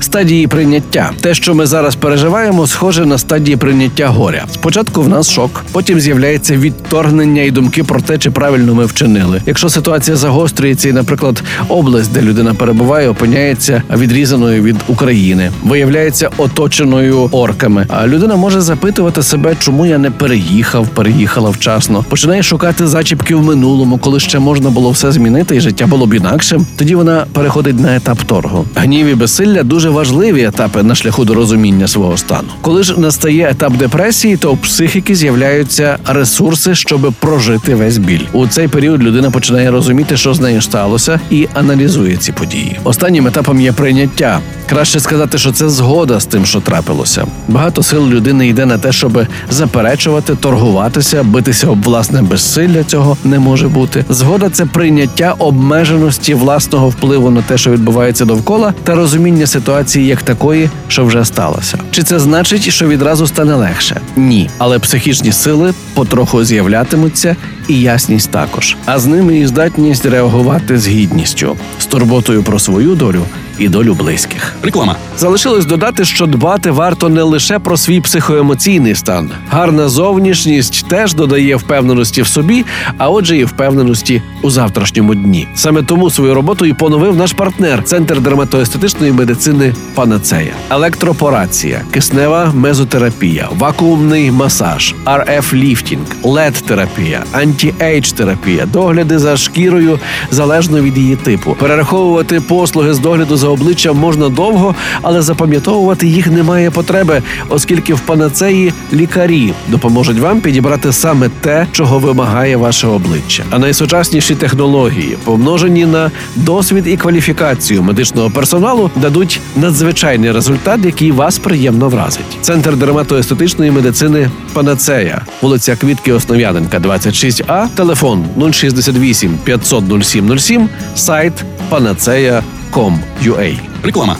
Стадії прийняття. Те, що ми зараз переживаємо, схоже на стадії прийняття горя. Спочатку в нас шок, потім з'являється відторгнення і думки про те, чи правильно ми вчинили. Якщо ситуація загострюється, і, наприклад, область, де людина перебуває, опиняється відрізаною від України, виявляється оточеною орками. А людина може запитувати себе, чому я не переїхав, переїхала вчасно. Починає шукати зачіпки в минулому, коли ще можна було все змінити, і життя було б інакшим. Тоді вона переходить на етап торгу. Гнів і безсилля дуже важливі етапи на шляху до розуміння свого стану. Коли ж настає етап депресії, то у психіки з'являються ресурси, щоб прожити весь біль. У цей період людина починає розуміти, що з нею сталося, і аналізує ці події. Останнім етапом є прийняття. Краще сказати, що це згода з тим, що трапилося. Багато сил людини йде на те, щоб заперечувати, торгуватися, битися об власне безсилля. Цього не може бути. Згода це прийняття обмеженості власного впливу на те, що відбувається довкола, та розуміння ситуації як такої, що вже сталося. Чи це значить, що відразу стане легше? Ні, але психічні сили потроху з'являтимуться. І ясність також, а з ними і здатність реагувати з гідністю, з турботою про свою долю і долю близьких. Реклама. Залишилось додати, що дбати варто не лише про свій психоемоційний стан. Гарна зовнішність теж додає впевненості в собі, а отже, і впевненості у завтрашньому дні. Саме тому свою роботу і поновив наш партнер Центр дерматоестетичної медицини Панацея, електропорація, киснева мезотерапія, вакуумний масаж, RF ліфтінг, LED терапія anti-age терапія, догляди за шкірою залежно від її типу. Перераховувати послуги з догляду за обличчям можна довго, але запам'ятовувати їх немає потреби, оскільки в панацеї лікарі допоможуть вам підібрати саме те, чого вимагає ваше обличчя. А найсучасніші технології, помножені на досвід і кваліфікацію медичного персоналу, дадуть надзвичайний результат, який вас приємно вразить. Центр дерматоестетичної медицини Панацея, вулиця Квітки Основ'яненка, 26А, телефон 068 500 0707, сайт panacea.com.ua. Реклама.